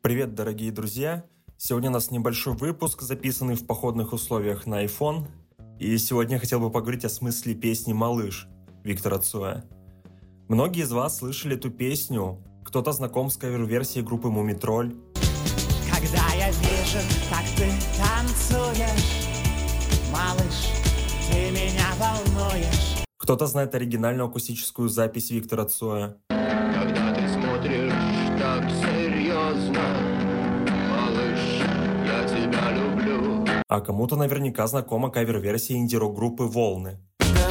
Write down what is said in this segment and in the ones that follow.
Привет, дорогие друзья! Сегодня у нас небольшой выпуск, записанный в походных условиях на iPhone. И сегодня я хотел бы поговорить о смысле песни «Малыш» Виктора Цоя. Многие из вас слышали эту песню, кто-то знаком с кавер-версией группы «Мумитроль». Когда я вижу, как ты танцуешь, малыш, ты меня волнуешь. Кто-то знает оригинальную акустическую запись Виктора Цоя. Когда ты смотришь так серьезно, малыш, я тебя люблю. А кому-то наверняка знакома кавер-версия инди-рок группы «Волны». Когда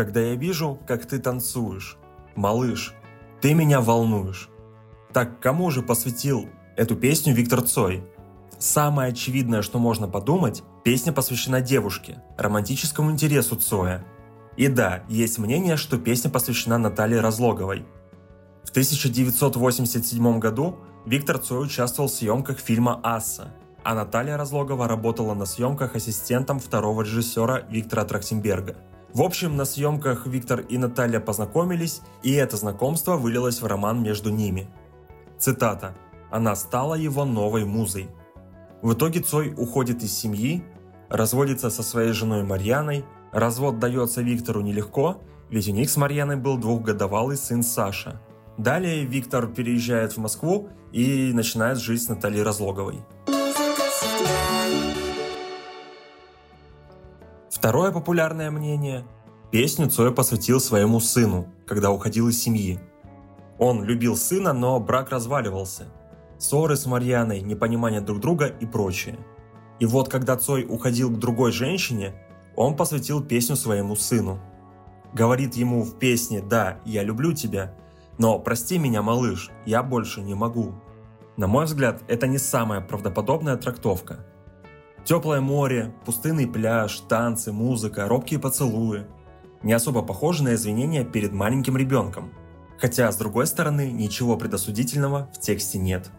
Когда я вижу, как ты танцуешь, малыш, ты меня волнуешь. Так кому же посвятил эту песню Виктор Цой? Самое очевидное, что можно подумать, песня посвящена девушке, романтическому интересу Цоя. И да, есть мнение, что песня посвящена Наталье Разлоговой. В 1987 году Виктор Цой участвовал в съемках фильма «Асса», а Наталья Разлогова работала на съемках ассистентом второго режиссера Виктора Трахтенберга. В общем, на съемках Виктор и Наталья познакомились, и это знакомство вылилось в роман между ними. Цитата. «Она стала его новой музой». В итоге Цой уходит из семьи, разводится со своей женой Марьяной, развод дается Виктору нелегко, ведь у них с Марьяной был двухгодовалый сын Саша. Далее Виктор переезжает в Москву и начинает жить с Натальей Разлоговой. Второе популярное мнение – песню Цой посвятил своему сыну, когда уходил из семьи. Он любил сына, но брак разваливался. Ссоры с Марьяной, непонимание друг друга и прочее. И вот когда Цой уходил к другой женщине, он посвятил песню своему сыну. Говорит ему в песне «Да, я люблю тебя», но прости меня, малыш, я больше не могу. На мой взгляд, это не самая правдоподобная трактовка. Теплое море, пустынный пляж, танцы, музыка, робкие поцелуи. Не особо похожи на извинения перед маленьким ребенком. Хотя, с другой стороны, ничего предосудительного в тексте нет.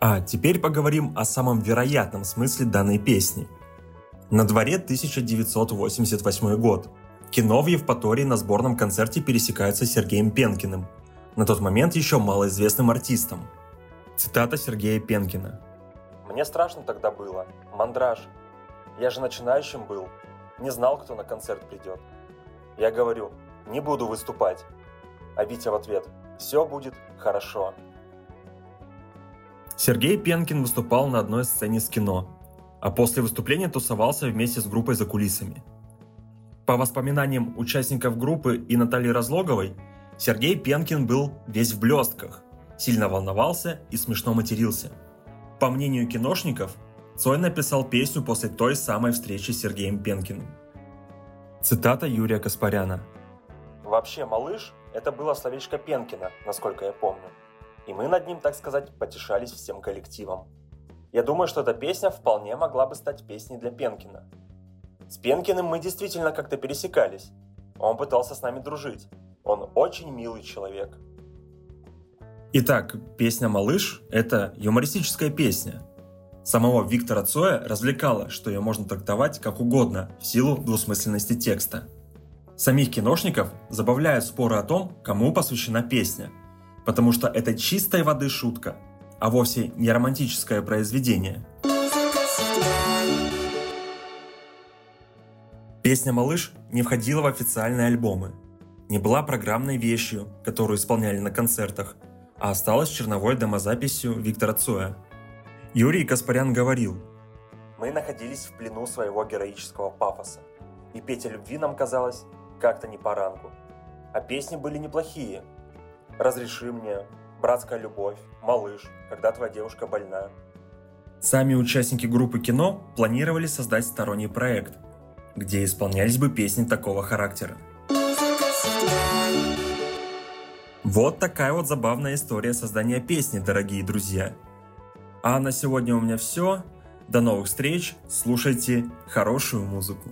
А теперь поговорим о самом вероятном смысле данной песни. На дворе 1988 год. Кино в Евпатории на сборном концерте пересекаются с Сергеем Пенкиным, на тот момент еще малоизвестным артистом. Цитата Сергея Пенкина. Мне страшно тогда было. Мандраж. Я же начинающим был. Не знал, кто на концерт придет. Я говорю, не буду выступать. А Витя в ответ, все будет хорошо. Сергей Пенкин выступал на одной сцене с кино, а после выступления тусовался вместе с группой за кулисами. По воспоминаниям участников группы и Натальи Разлоговой, Сергей Пенкин был весь в блестках, сильно волновался и смешно матерился. По мнению киношников, Цой написал песню после той самой встречи с Сергеем Пенкиным. Цитата Юрия Каспаряна. Вообще, малыш, это было словечко Пенкина, насколько я помню. И мы над ним, так сказать, потешались всем коллективом. Я думаю, что эта песня вполне могла бы стать песней для Пенкина. С Пенкиным мы действительно как-то пересекались. Он пытался с нами дружить. Он очень милый человек. Итак, песня «Малыш» — это юмористическая песня. Самого Виктора Цоя развлекало, что ее можно трактовать как угодно в силу двусмысленности текста. Самих киношников забавляют споры о том, кому посвящена песня, потому что это чистой воды шутка, а вовсе не романтическое произведение. Песня «Малыш» не входила в официальные альбомы, не была программной вещью, которую исполняли на концертах, а осталась черновой домозаписью Виктора Цоя. Юрий Каспарян говорил, Мы находились в плену своего героического пафоса. И петь о любви нам казалось как-то не по рангу. А песни были неплохие. «Разреши мне», «Братская любовь», «Малыш», «Когда твоя девушка больна». Сами участники группы кино планировали создать сторонний проект, где исполнялись бы песни такого характера. Вот такая вот забавная история создания песни, дорогие друзья. А на сегодня у меня все. До новых встреч, слушайте хорошую музыку.